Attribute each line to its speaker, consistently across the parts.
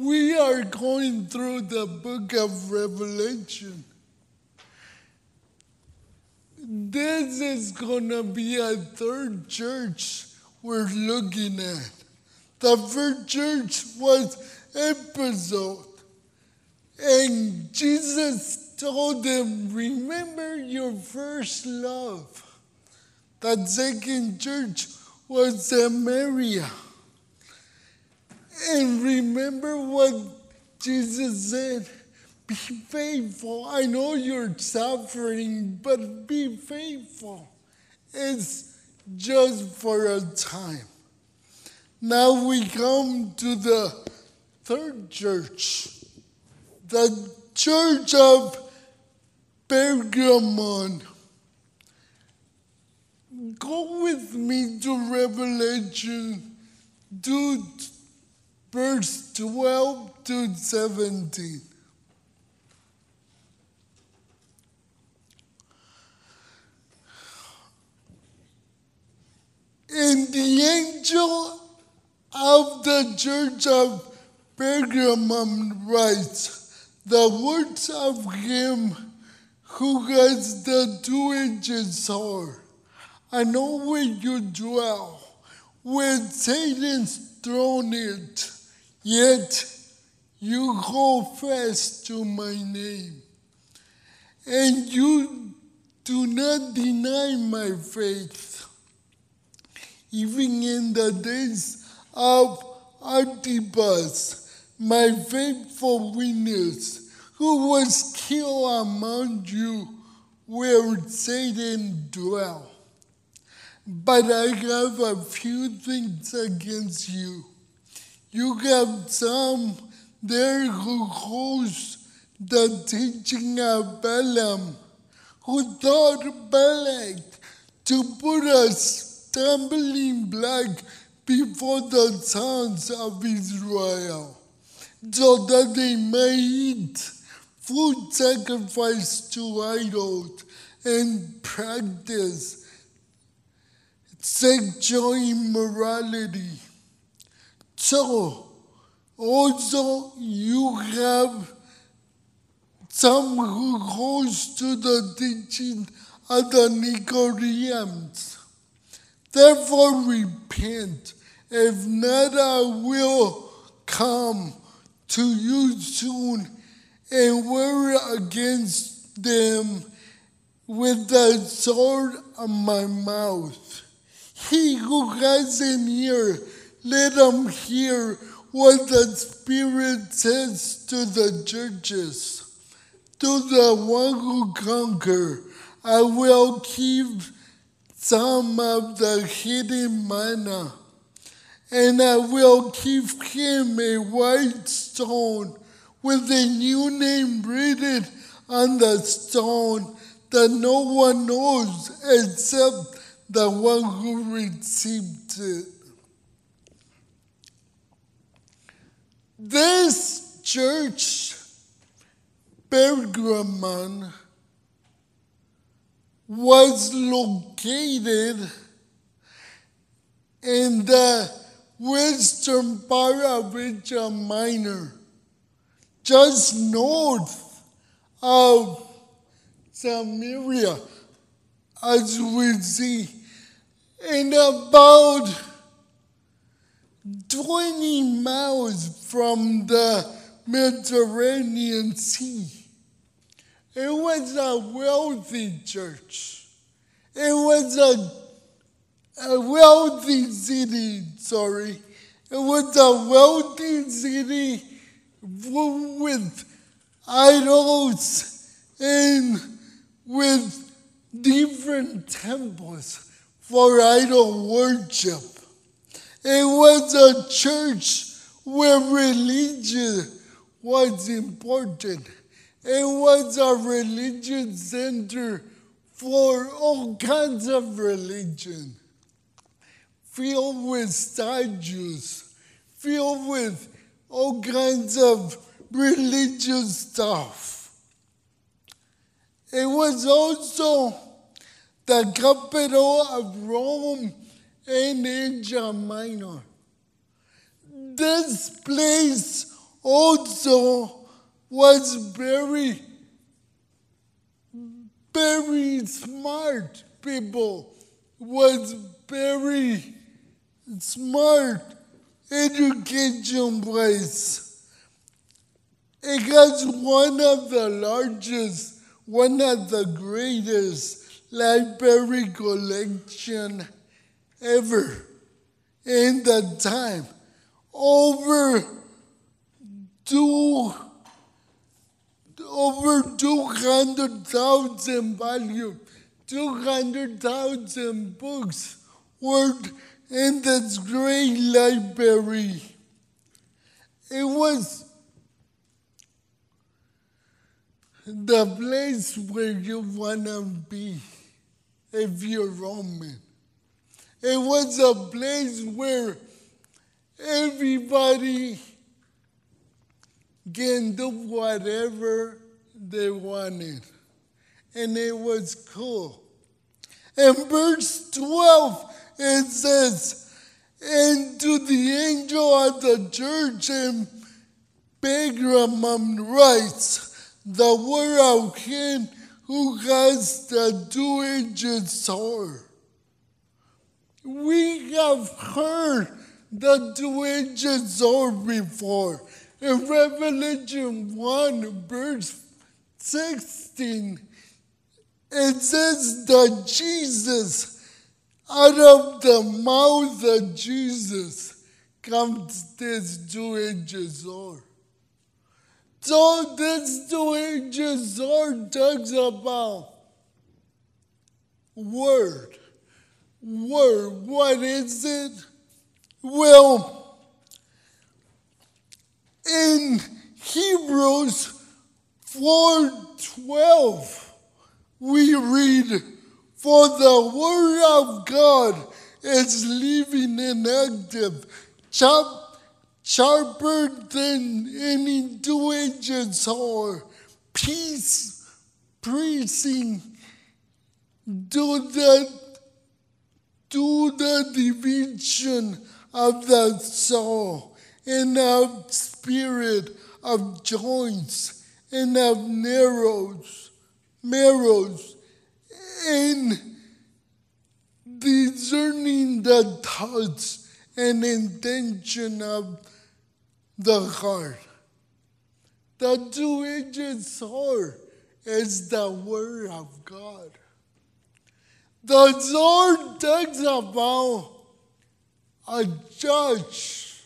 Speaker 1: we are going through the book of Revelation. This is going to be a third church we're looking at. The first church was Ephesus. And Jesus told them, Remember your first love. The second church was Smyrna. And remember what Jesus said be faithful. I know you're suffering, but be faithful. It's just for a time. Now we come to the third church, the church of Pergamon. Go with me to Revelation 2, verse 12 to 17. And the angel of the church of Pergamum writes, The words of him who has the two-edged sword. I know where you dwell, where Satan's thrown it, yet you hold fast to my name. And you do not deny my faith even in the days of Antipas, my faithful witness, who was killed among you where Satan dwelt. But I have a few things against you. You have some there who holds the teaching of Balaam, who thought Balak to put us stumbling block before the sons of Israel, so that they may eat food sacrificed to idols and practice sexual immorality. So, also you have some who holds to the teaching of the Nicolaitans Therefore, repent. If not, I will come to you soon and war against them with the sword of my mouth. He who has an ear, let them hear what the Spirit says to the churches. To the one who conquer, I will keep some of the hidden manna, and I will give him a white stone with a new name written on the stone that no one knows except the one who received it. This church, Pergamon, was located in the western part of Asia Minor, just north of Smyrna, as we see, and about 20 miles from the Mediterranean Sea. It was a wealthy church. It was a, a wealthy city, sorry. It was a wealthy city with idols and with different temples for idol worship. It was a church where religion was important. It was a religious center for all kinds of religion, filled with statues, filled with all kinds of religious stuff. It was also the capital of Rome and Asia Minor. This place also was very, very smart people, was very smart education place. It has one of the largest, one of the greatest library collection ever in that time. Over two over 200,000 volumes, 200,000 books were in this great library. It was the place where you want to be if you're Roman. It was a place where everybody can do whatever they wanted. And it was cool. In verse 12, it says, And to the angel of the church in Pergamum writes, The word of him who has the two-edged sword. We have heard the two-edged sword before. In Revelation 1, verse 16, it says that Jesus, out of the mouth of Jesus, comes this two-edged sword. So this two-edged sword talks about word. Word. What is it? Well, in Hebrews 4:12 we read for the word of God is living and active sharp, sharper than any two-edged sword peace piercing to the to the division of the soul and of spirit of joints and of narrows, marrows, and discerning the thoughts and intention of the heart. The two-edged sword is the word of God. The sword talks about a judge,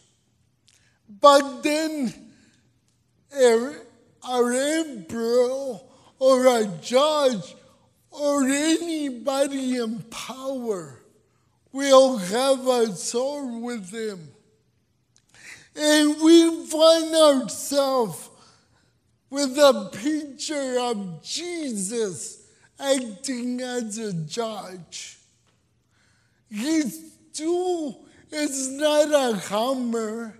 Speaker 1: but then er, or emperor or a judge or anybody in power will have a sword with him. And we find ourselves with a picture of Jesus acting as a judge. His tool is not a hammer,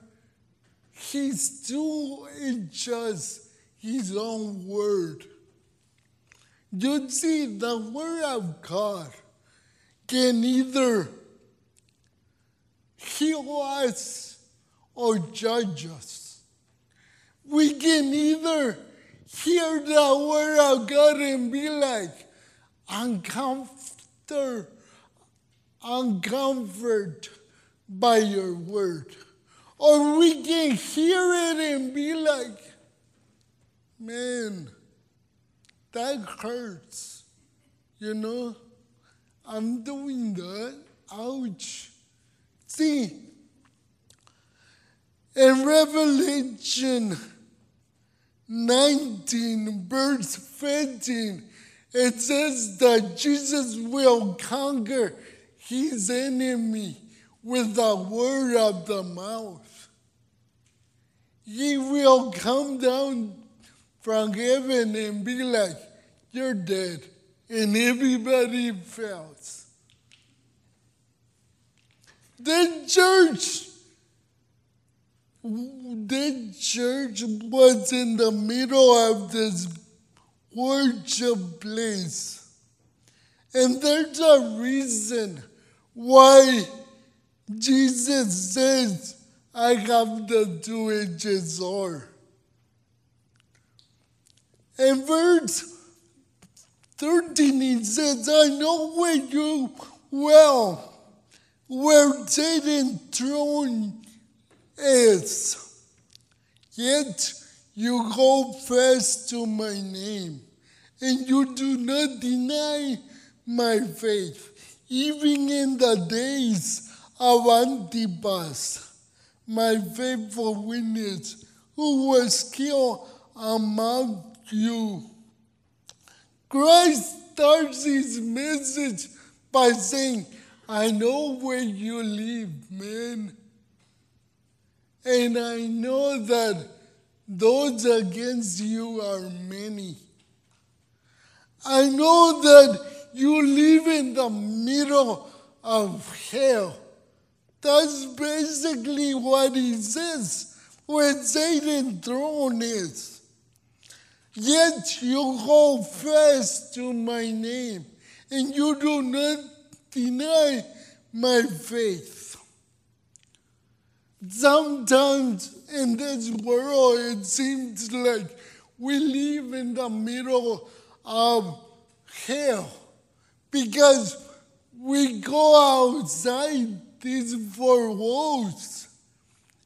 Speaker 1: his tool is just his own word. You see, the word of God can either heal us or judge us. We can either hear the word of God and be like, uncomforted, uncomforted by your word. Or we can hear it and be like, man, that hurts. You know, I'm doing that. Ouch. See, in Revelation 19, verse 15, it says that Jesus will conquer his enemy with the word of the mouth. He will come down from heaven and be like, You're dead. And everybody fails. The church, the church was in the middle of this worship place. And there's a reason why Jesus says, I have the two edges sword. And verse 13 he says, I know where you well, where Satan's throne is. Yet you go first to my name, and you do not deny my faith, even in the days of Antipas, my faithful witness, who was killed among you. Christ starts his message by saying, I know where you live, man. And I know that those against you are many. I know that you live in the middle of hell. That's basically what he says where Satan's throne is. Yet you hold fast to my name, and you do not deny my faith. Sometimes in this world, it seems like we live in the middle of hell because we go outside these four walls,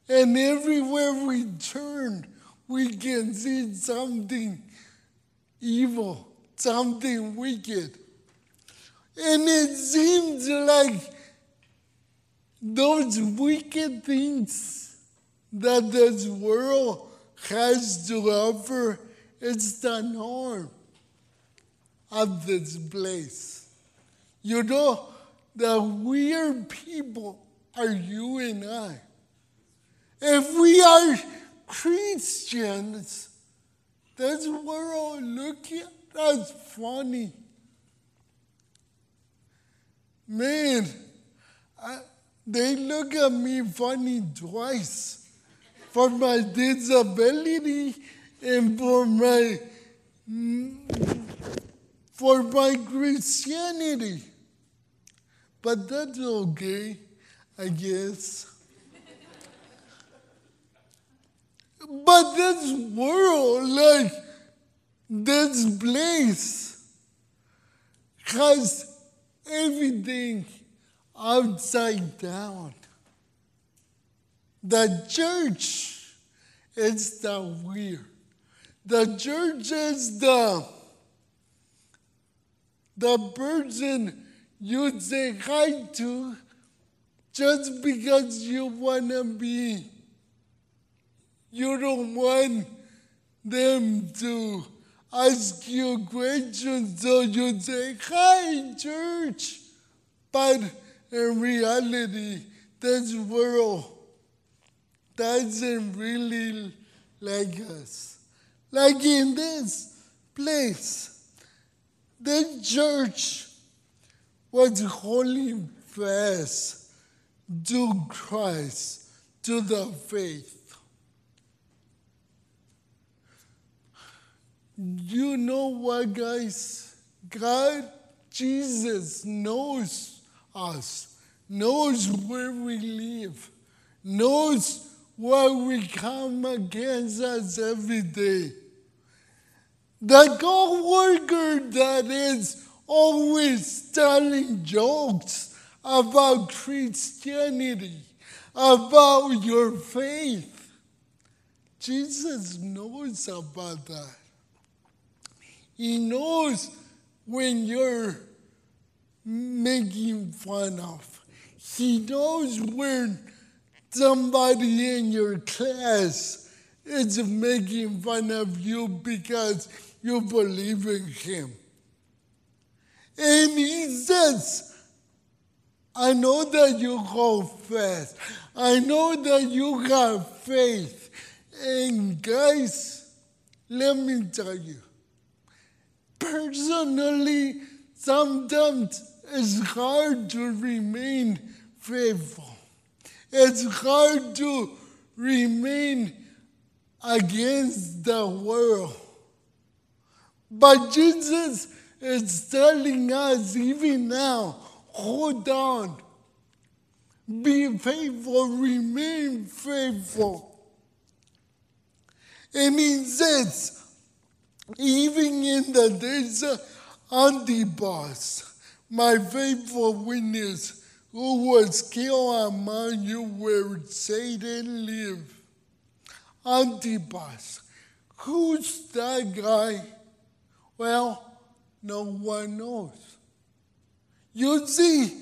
Speaker 1: and everywhere we turn, we can see something evil, something wicked. And it seems like those wicked things that this world has to offer is the norm of this place. You know, the weird people are you and I. If we are Christians, this world look at us funny. Man, I, they look at me funny twice for my disability and for my for my Christianity. But that's okay, I guess. but this world, like this place, has everything upside down. The church is the weird. The church is the the person you say hi to just because you want to be. You don't want them to ask you questions, so you say, Hi, church. But in reality, this world doesn't really like us. Like in this place, the church was holding fast to Christ, to the faith. You know what, guys? God, Jesus knows us, knows where we live, knows what we come against us every day. The co-worker that is always telling jokes about Christianity, about your faith. Jesus knows about that. He knows when you're making fun of. He knows when somebody in your class is making fun of you because you believe in him. And he says, I know that you hold fast. I know that you have faith. And guys, let me tell you, personally, sometimes it's hard to remain faithful. It's hard to remain against the world. But Jesus is telling us even now hold on. Be faithful, remain faithful. And he says, even in the days of Antipas, my faithful witness, who was killed among you where Satan lived. Antipas. Who's that guy? Well, no one knows. You see,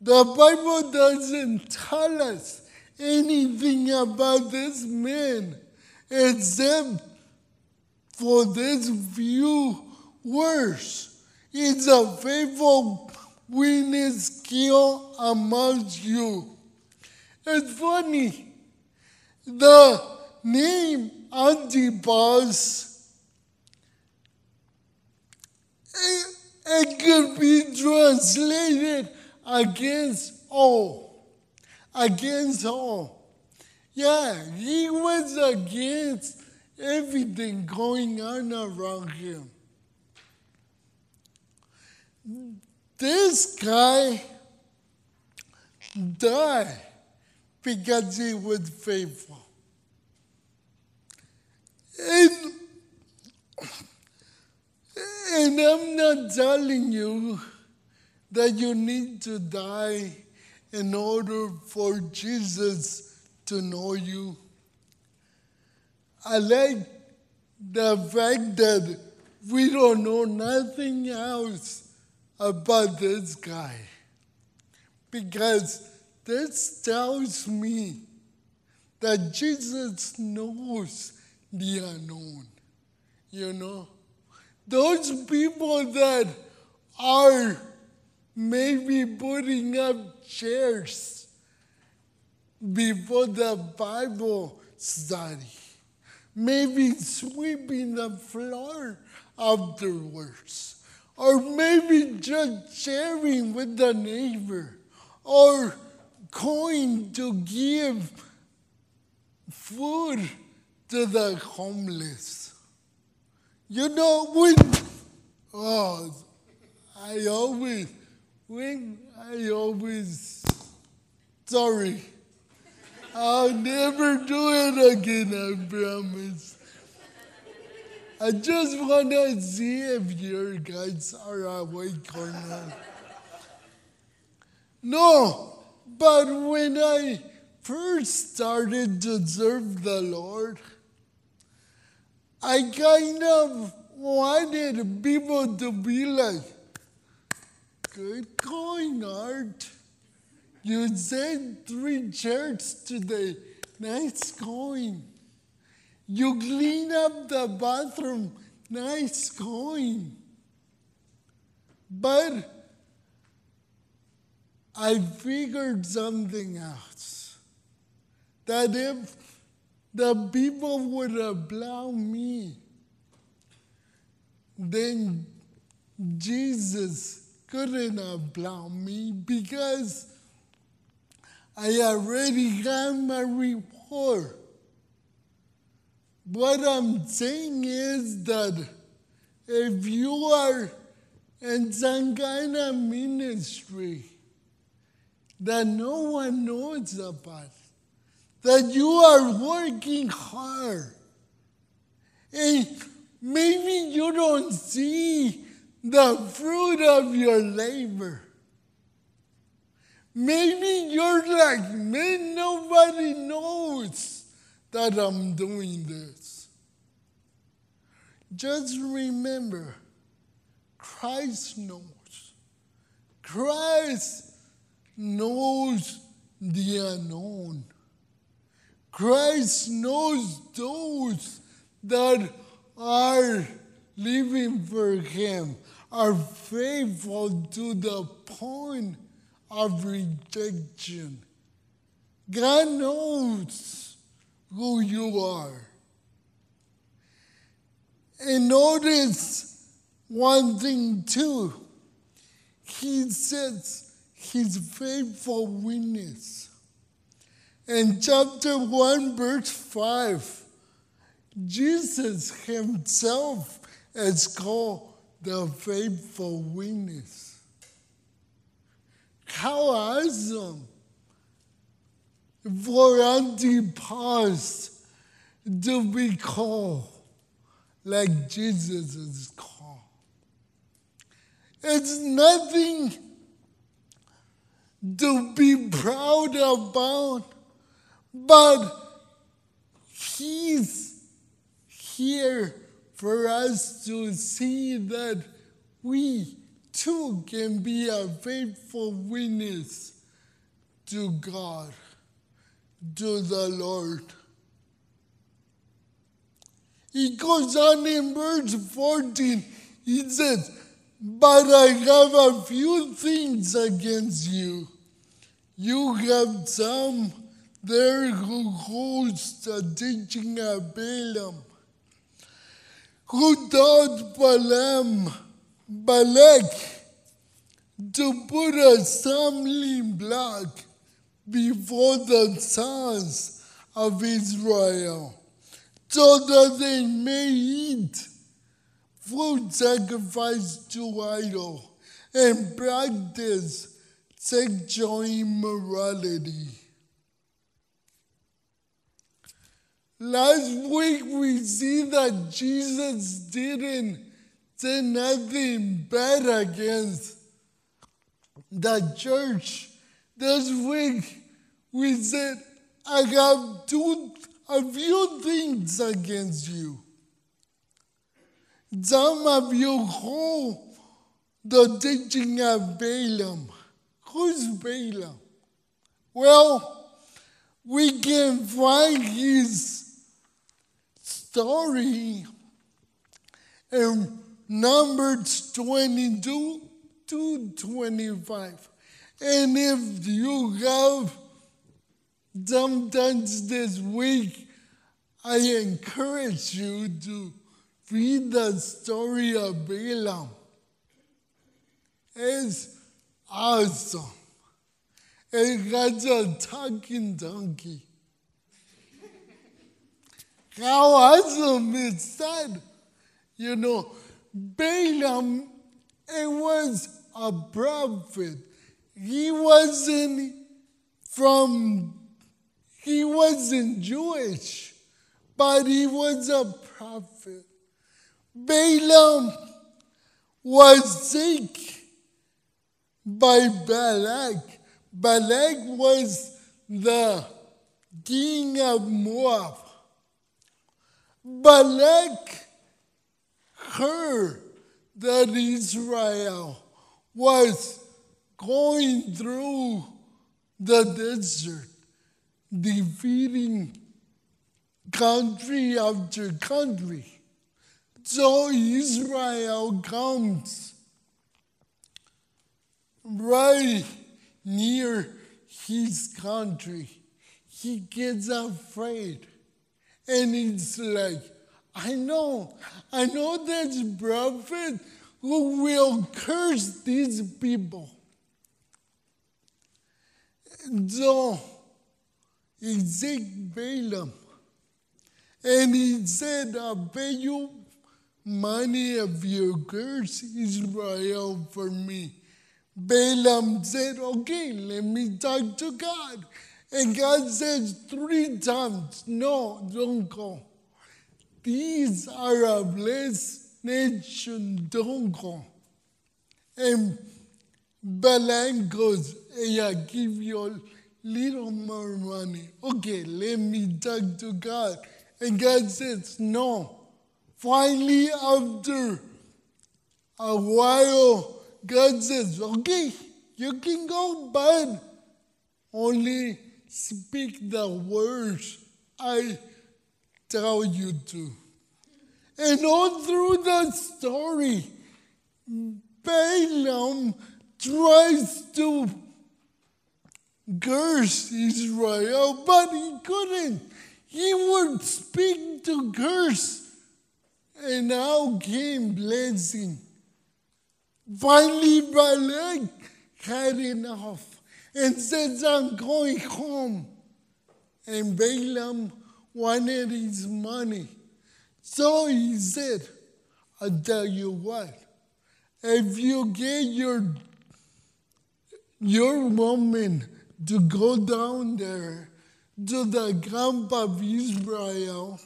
Speaker 1: the Bible doesn't tell us anything about this man except for this few words. It's a faithful witness kill amongst you. It's funny. The name Antipas, it, could be translated against all. Against all. Yeah, he was against everything going on around him. This guy died because he was faithful. And, and I'm not telling you that you need to die in order for Jesus to know you. I like the fact that we don't know nothing else about this guy because this tells me that Jesus knows the unknown. You know, those people that are maybe putting up chairs before the Bible study, maybe sweeping the floor afterwards, or maybe just sharing with the neighbor, or going to give food to the homeless. You know, when, oh, I always when I always, sorry, I'll never do it again, I promise. I just want to see if your guys are awake or not. No, but when I first started to serve the Lord, I kind of wanted people to be like, Good going, Art. You said three chairs today. Nice going. You clean up the bathroom. Nice going. But I figured something out. That if the people would applaud me, then Jesus couldn't applaud me because I already got my report. What I'm saying is that if you are in some kind of ministry that no one knows about, that you are working hard, and maybe you don't see the fruit of your labor. Maybe you're like, man, nobody knows that I'm doing this. Just remember, Christ knows. Christ knows the unknown. Christ knows those that are living for Him are faithful to the point of rejection. God knows who you are. And notice one thing too. He says his faithful witness. In chapter 1, verse 5, Jesus himself is called the faithful witness. How awesome for Antipas to be called like Jesus is called. It's nothing to be proud about, but He's here for us to see that we too can be a faithful witness to God, to the Lord. He goes on in verse 14, he says, But I have a few things against you. You have some there holds the teaching of Balaam, who taught Balaam, Balak, to put a stumbling block before the sons of Israel, so that they may eat food sacrificed to idol and practice sexual immorality. Last week we see that Jesus didn't say nothing bad against the church. This week we said, I have two, a few things against you. Some of you hold the teaching of Balaam. Who's Balaam? Well, we can find his story in Numbers 22 to 25. And if you have sometimes this week, I encourage you to read the story of Balaam. It's awesome. It has a talking donkey. How awesome is that? You know, Balaam, it was a prophet. He wasn't from, he wasn't Jewish, but he was a prophet. Balaam was sick by Balak. Balak was the king of Moab. Balak heard that Israel was going through the desert, defeating country after country. So Israel comes right near his country. He gets afraid. And it's like, I know, I know there's a prophet who will curse these people. And So he took Balaam and he said, I'll pay you money of your curse Israel for me. Balaam said, Okay, let me talk to God. And God says three times, No, don't go. These are a blessed nation, don't go. And Balaam goes, Hey, I give you a little more money. Okay, let me talk to God. And God says, No. Finally, after a while, God says, Okay, you can go, but only speak the words I tell you to. And all through the story, Balaam tries to curse Israel, but he couldn't. He would speak to curse, and now came blessing. Finally, Balak had enough and says, I'm going home. And Balaam wanted his money. So he said, I'll tell you what, if you get your, your woman to go down there to the camp of Israel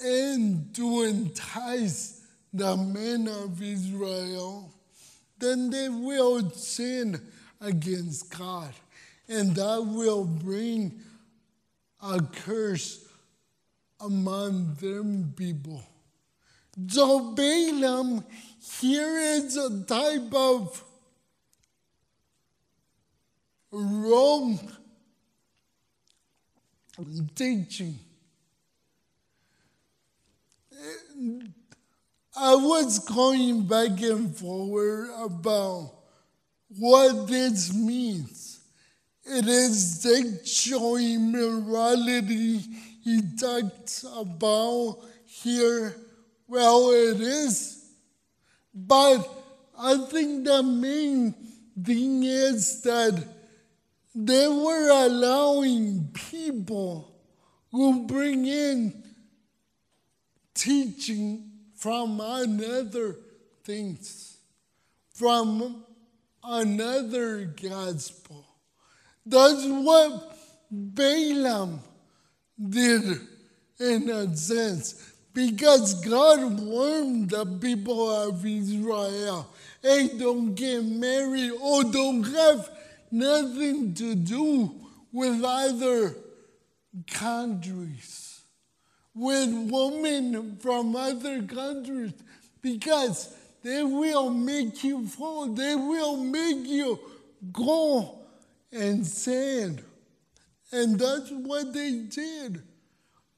Speaker 1: and to entice the men of Israel, then they will sin against God, and that will bring a curse among them people. So Balaam here is a type of wrong teaching. I was going back and forward about what this means. It is the sexual immorality he talks about here. Well, it is. But I think the main thing is that they were allowing people who bring in teaching from another things, from another gospel. That's what Balaam did in a sense. Because God warned the people of Israel, hey, don't get married or don't have nothing to do with other countries, with women from other countries, because they will make you fall, they will make you go and sin. And that's what they did.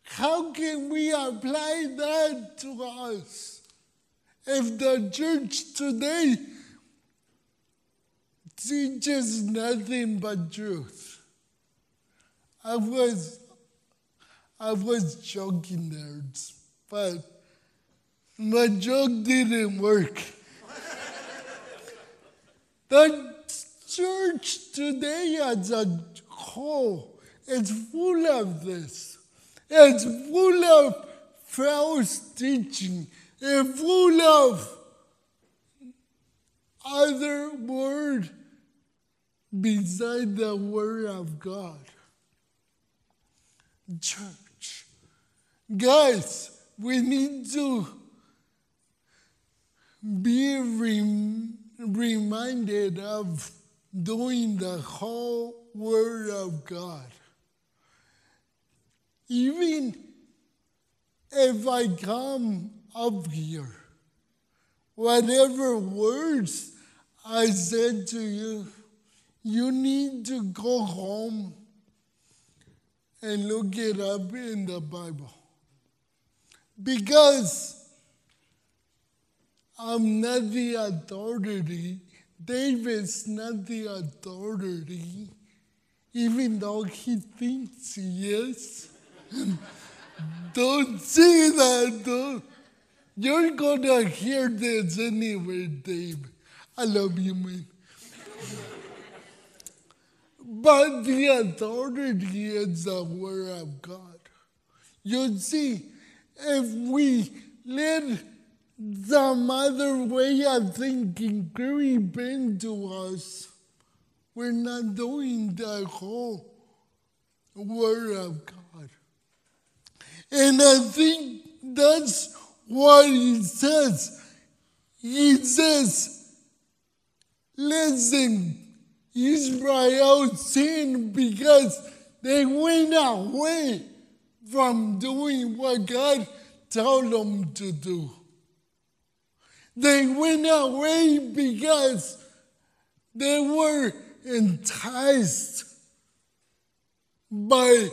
Speaker 1: How can we apply that to us? If the church today teaches nothing but truth. I was I was joking there, but my joke didn't work. the church today as a whole is full of this. It's full of false teaching. It's full of other word beside the word of God. Church. Guys, we need to be rem- reminded of doing the whole Word of God. Even if I come up here, whatever words I said to you, you need to go home and look it up in the Bible. Because I'm not the authority, David's not the authority, even though he thinks he is. Don't say that, though. You're gonna hear this anyway, Dave. I love you, man. But the authority is the Word of God. You see, if we let some other way of thinking creep into us, we're not doing the whole Word of God. And I think that's what he says. He says, listen, Israel sinned because they went away from doing what God told them to do. They went away because they were enticed by,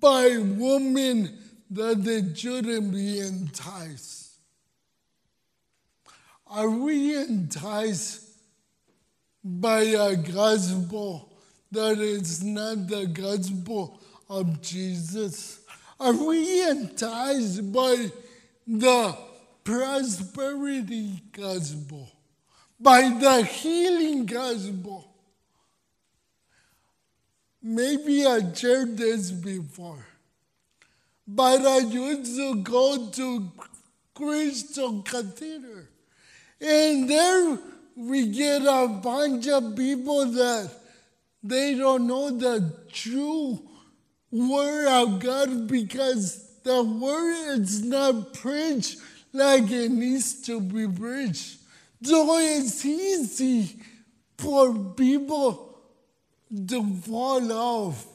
Speaker 1: by women that they shouldn't be enticed. Are we enticed by a gospel that is not the gospel of Jesus? Are we enticed by the prosperity gospel, by the healing gospel? Maybe I shared this before, but I used to go to Crystal Cathedral, and there we get a bunch of people that they don't know the true word of God because the word is not preached like it needs to be preached. So it's easy for people to fall off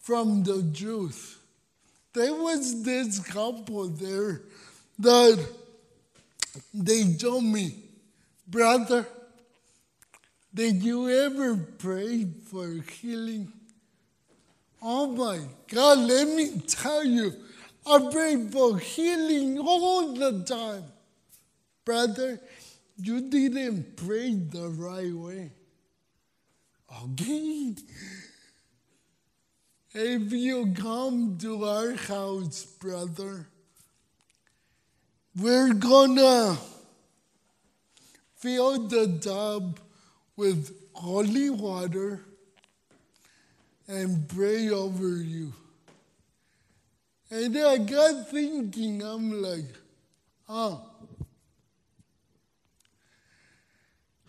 Speaker 1: from the truth. There was this couple there that they told me, brother, did you ever pray for healing? Oh my God, let me tell you, I pray for healing all the time. Brother, you didn't pray the right way. Okay. If you come to our house, brother, we're gonna fill the tub with holy water and pray over you. And then I got thinking, I'm like, oh,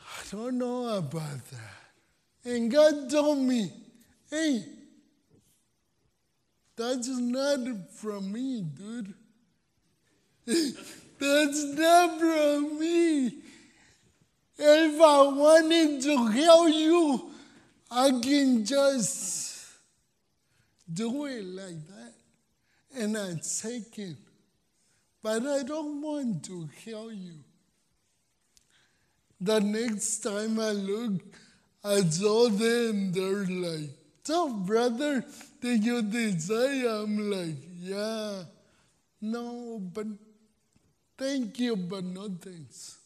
Speaker 1: I don't know about that. And God told me, hey, that's not from me, dude. that's not from me. If I wanted to help you, I can just do it like that. And I take it. But I don't want to help you. The next time I look, I saw them, they're like, so brother, did you desire? I'm like, yeah. No, but thank you, but no thanks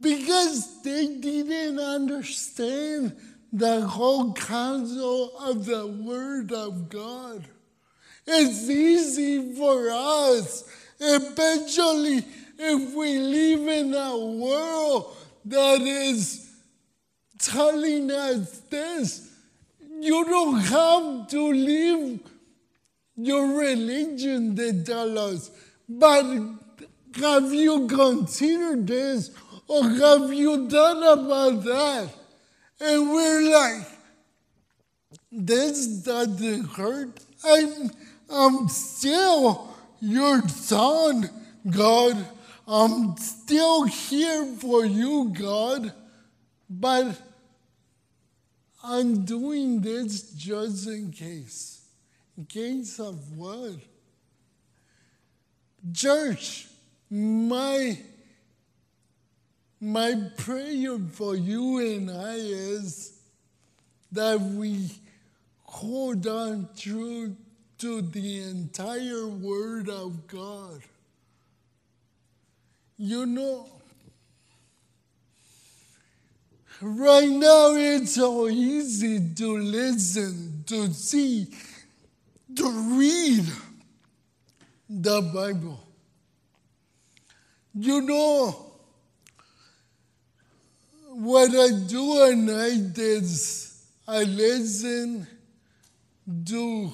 Speaker 1: because they didn't understand the whole counsel of the Word of God. It's easy for us, especially if we live in a world that is telling us this. You don't have to live your religion, they tell us. But have you considered this? What have you done about that? And we're like, this doesn't hurt. I'm, I'm still your son, God. I'm still here for you, God. But I'm doing this just in case. In case of what? Church, my my prayer for you and I is that we hold on true to the entire Word of God. You know, right now it's so easy to listen, to see, to read the Bible. You know, what I do at night is I listen to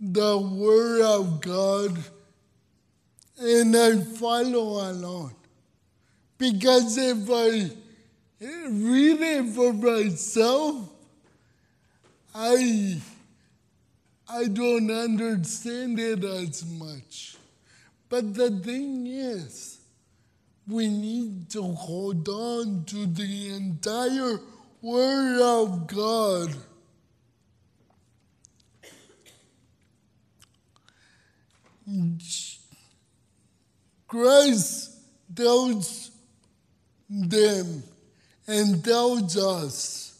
Speaker 1: the Word of God and I follow along. Because if I read it for myself, I, I don't understand it as much. But the thing is, we need to hold on to the entire Word of God. Christ tells them and tells us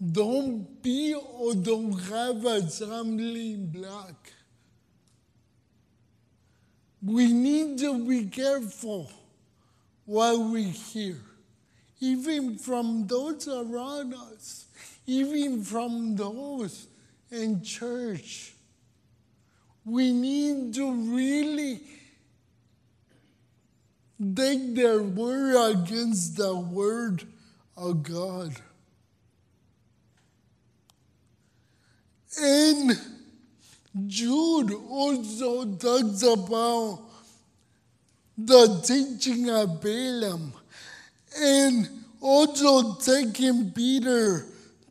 Speaker 1: don't be or don't have a stumbling block we need to be careful while we're here, even from those around us, even from those in church. We need to really take their word against the word of God. And Jude also talks about the teaching of Balaam and also Second Peter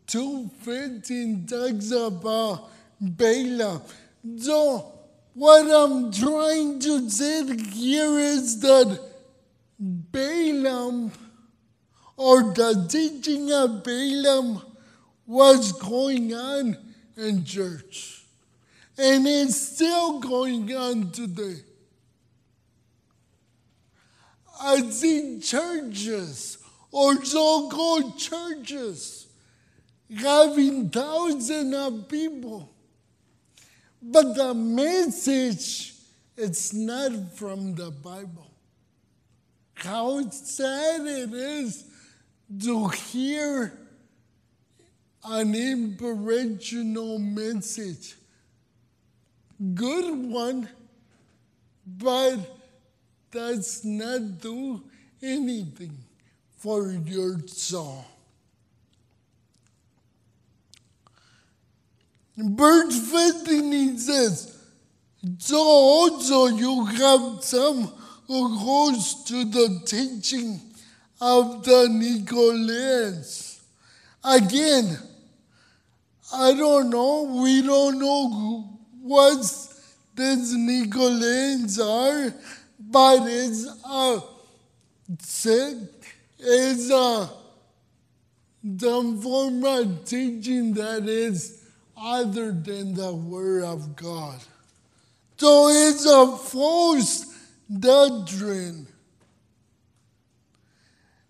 Speaker 1: 2.15 talks about uh, Balaam. So what I'm trying to say here is that Balaam or the teaching of Balaam was going on in church. And it's still going on today. I see churches or so called churches having thousands of people. But the message it's not from the Bible. How sad it is to hear an inspirational message. Good one, but does not do anything for your soul. Verse 15 says, So also you have some who goes to the teaching of the Nicolaitans. Again, I don't know, we don't know what these Nicolaitans are, but it's a it's a the form of teaching that is other than the Word of God. So it's a false doctrine.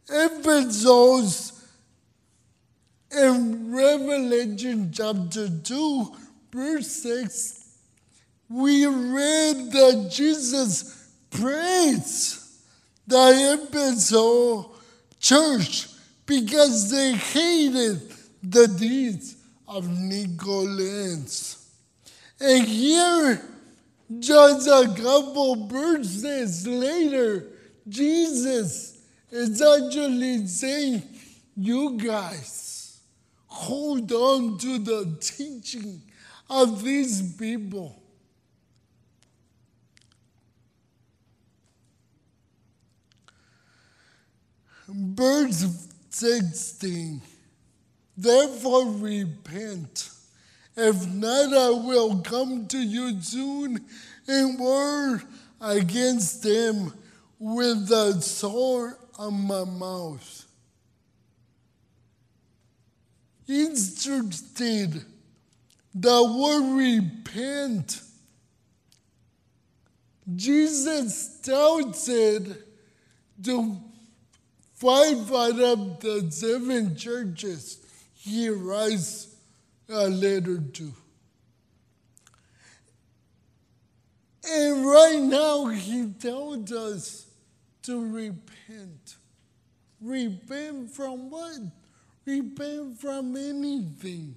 Speaker 1: Ephesus in Revelation chapter 2, verse 6, we read that Jesus praised the Ephesus church because they hated the deeds of Nicolaitans. And here, just a couple verses later, Jesus is actually saying, You guys, hold on to the teaching of these people. Verse 16. Therefore repent. If not, I will come to you soon and war against them with the sword of my mouth. Instructed the word repent. Jesus tells it to five out of the seven churches he writes a uh, letter to. And right now, he tells us to repent. Repent from what? Repent from anything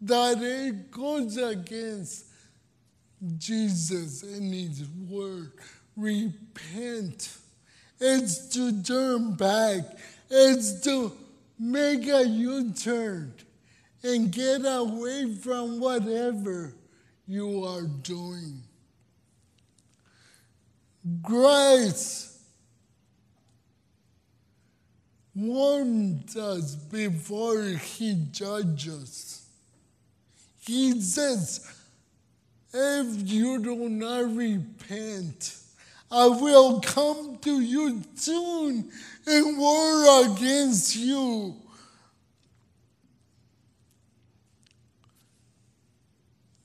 Speaker 1: that it goes against Jesus and His Word. Repent. It's to turn back. It's to make a U turn and get away from whatever you are doing. Grace warns us before he judges. He says, if you do not repent, I will come to you soon and war against you.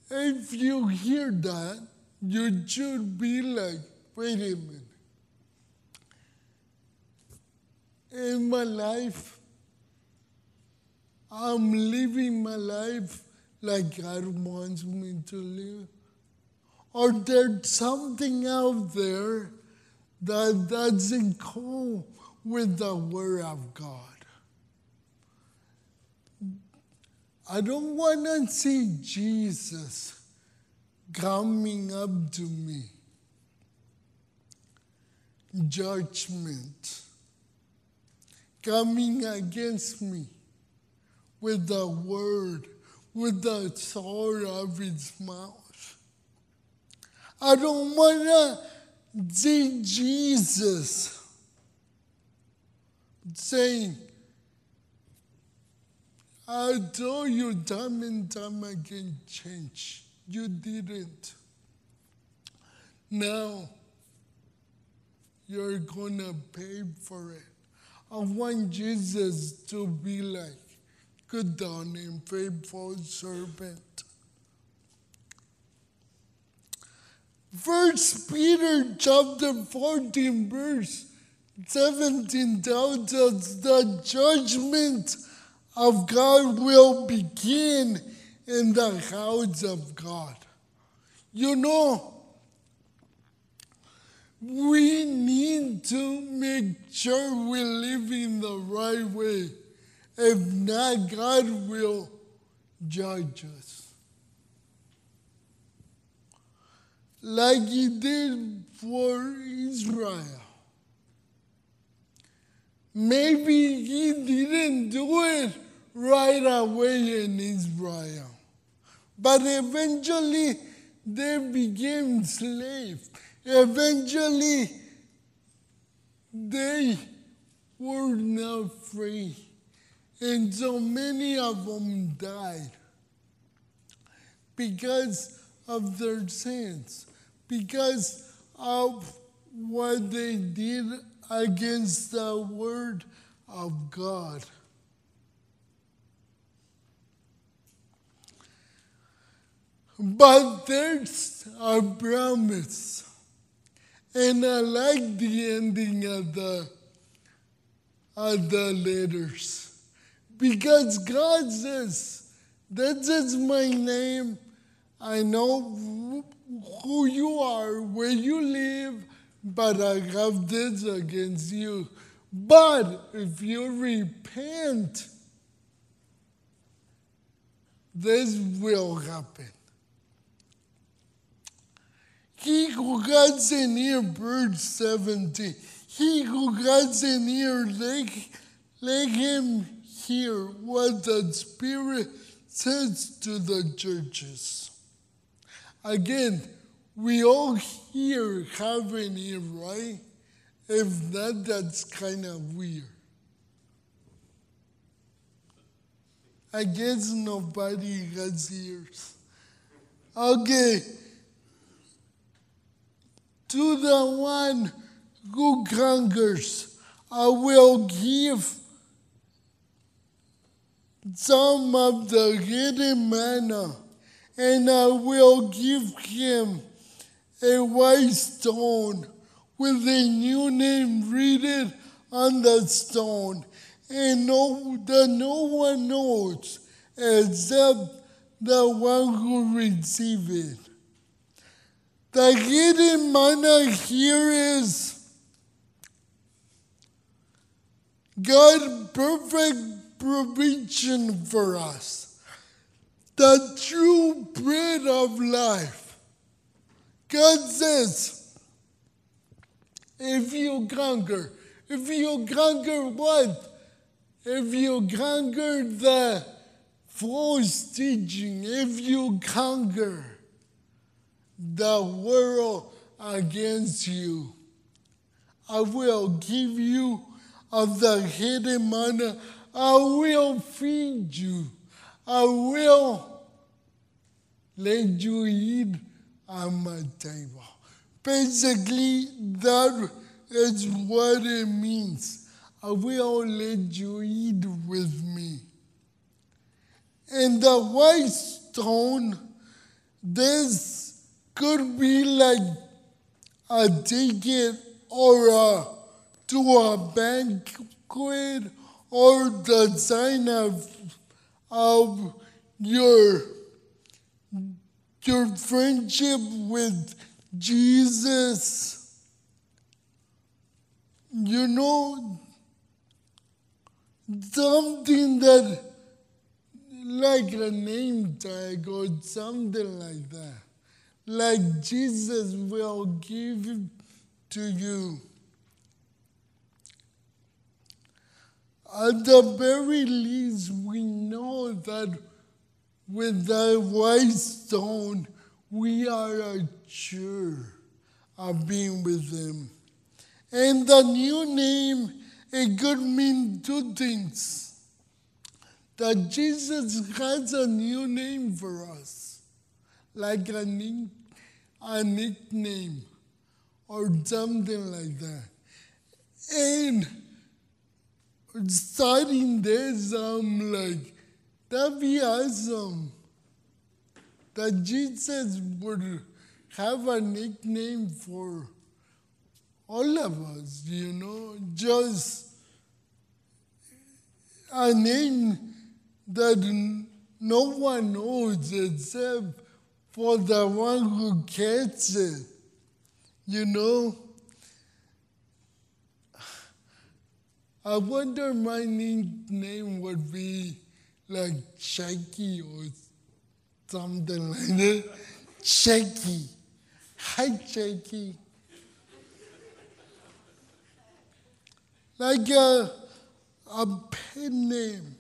Speaker 1: If you hear that, you should be like, wait a minute. In my life, I'm living my life like God wants me to live. Or there's something out there that doesn't go with the Word of God. I don't want to see Jesus coming up to me. Judgment coming against me with the word, with the sword of his mouth. I don't want to see Jesus saying, I told you time and time again, change. You didn't. Now, you're gonna pay for it. I want Jesus to be like, good done and faithful servant. First Peter chapter 14 verse 17 tells us the judgment of God will begin in the house of God. You know, we need to make sure we're living the right way. If not, God will judge us. Like He did for Israel. Maybe He didn't do it right away in Israel, but eventually they became slaves. Eventually, they were not free, and so many of them died because of their sins, because of what they did against the Word of God. But there's a promise and I like the ending of the of the letters. Because God says, This is my name. I know who you are, where you live, but I have this against you. But if you repent, this will happen. He who has an ear, verse 17. He who has an ear, let, let him hear what the Spirit says to the churches. Again, we all here have an ear, right? If not, that's kind of weird. I guess nobody has ears. Okay to the one who conquers, I will give some of the hidden manna, and I will give him a white stone with a new name written on the stone, and no, that no one knows except the one who receives it. The hidden manna here is God's perfect provision for us, the true bread of life. God says, if you conquer, if you conquer what? If you conquer the false teaching, if you conquer the world against you. I will give you of the hidden manna. I will feed you. I will let you eat on my table. Basically, that is what it means. I will let you eat with me. And the white stone, this could be like a ticket or a, to a banquet or the sign of, of your, your friendship with Jesus. You know, something that, like a name tag or something like that like Jesus will give to you. At the very least, we know that with the white stone, we are sure of being with Him. And the new name, it could mean two things. that Jesus has a new name for us, like a, nick, a nickname or something like that. And starting this, I'm like, that'd be awesome. Um, that Jesus would have a nickname for all of us, you know, just a name that no one knows except for the one who gets it, you know. I wonder my name would be like Shaky or something like that. Shaky. Hi, Shaky. Like a, a pen name.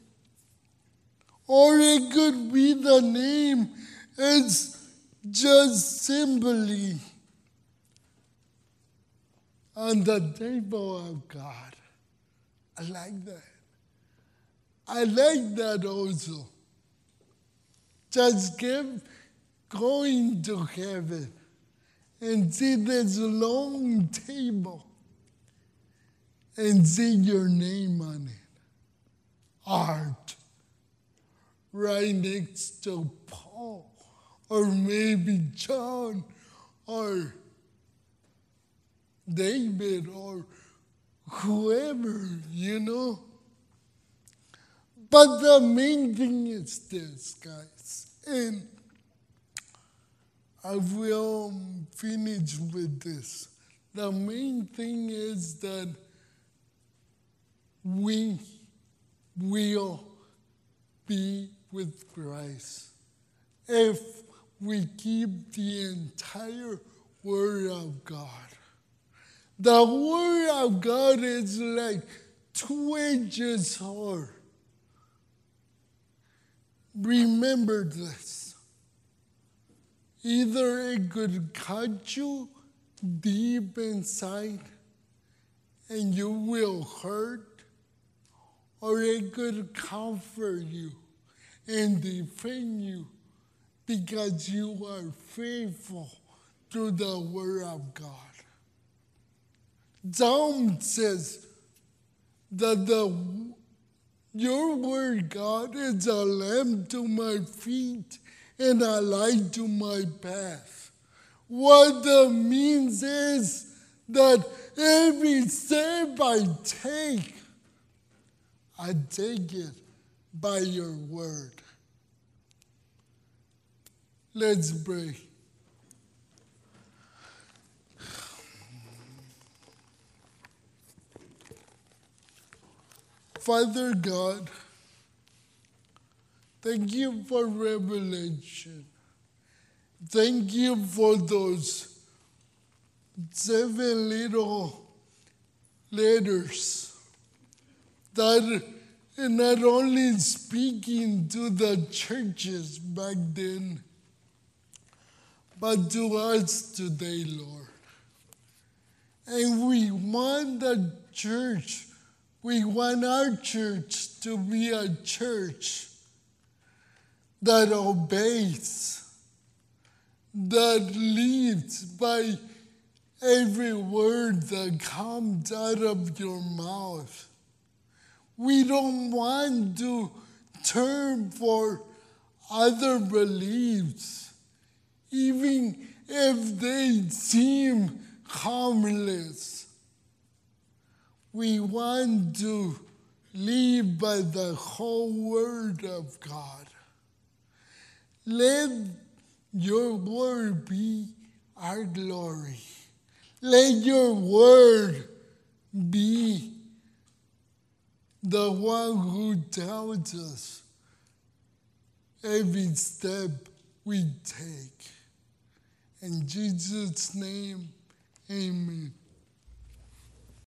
Speaker 1: Or it could be the name. It's just simply on the table of God. I like that. I like that also. Just keep going to heaven and see this long table and see your name on it. Art. Right next to Paul, or maybe John, or David, or whoever, you know. But the main thing is this, guys, and I will finish with this. The main thing is that we will be with Christ if we keep the entire Word of God. The Word of God is like two inches hard. Remember this. Either it could cut you deep inside and you will hurt, or it could comfort you and defend you because you are faithful to the Word of God. Psalm says that the your word, God, is a lamp to my feet and a light to my path. What that means is that every step I take, I take it by your word. Let's pray. Father God, thank you for revelation. Thank you for those seven little letters that are not only speaking to the churches back then, but to us today, Lord. And we want the church we want our church to be a church that obeys, that leads by every word that comes out of your mouth. We don't want to turn for other beliefs, even if they seem harmless. We want to live by the whole Word of God. Let your Word be our glory. Let your Word be the one who tells us every step we take. In Jesus' name, amen.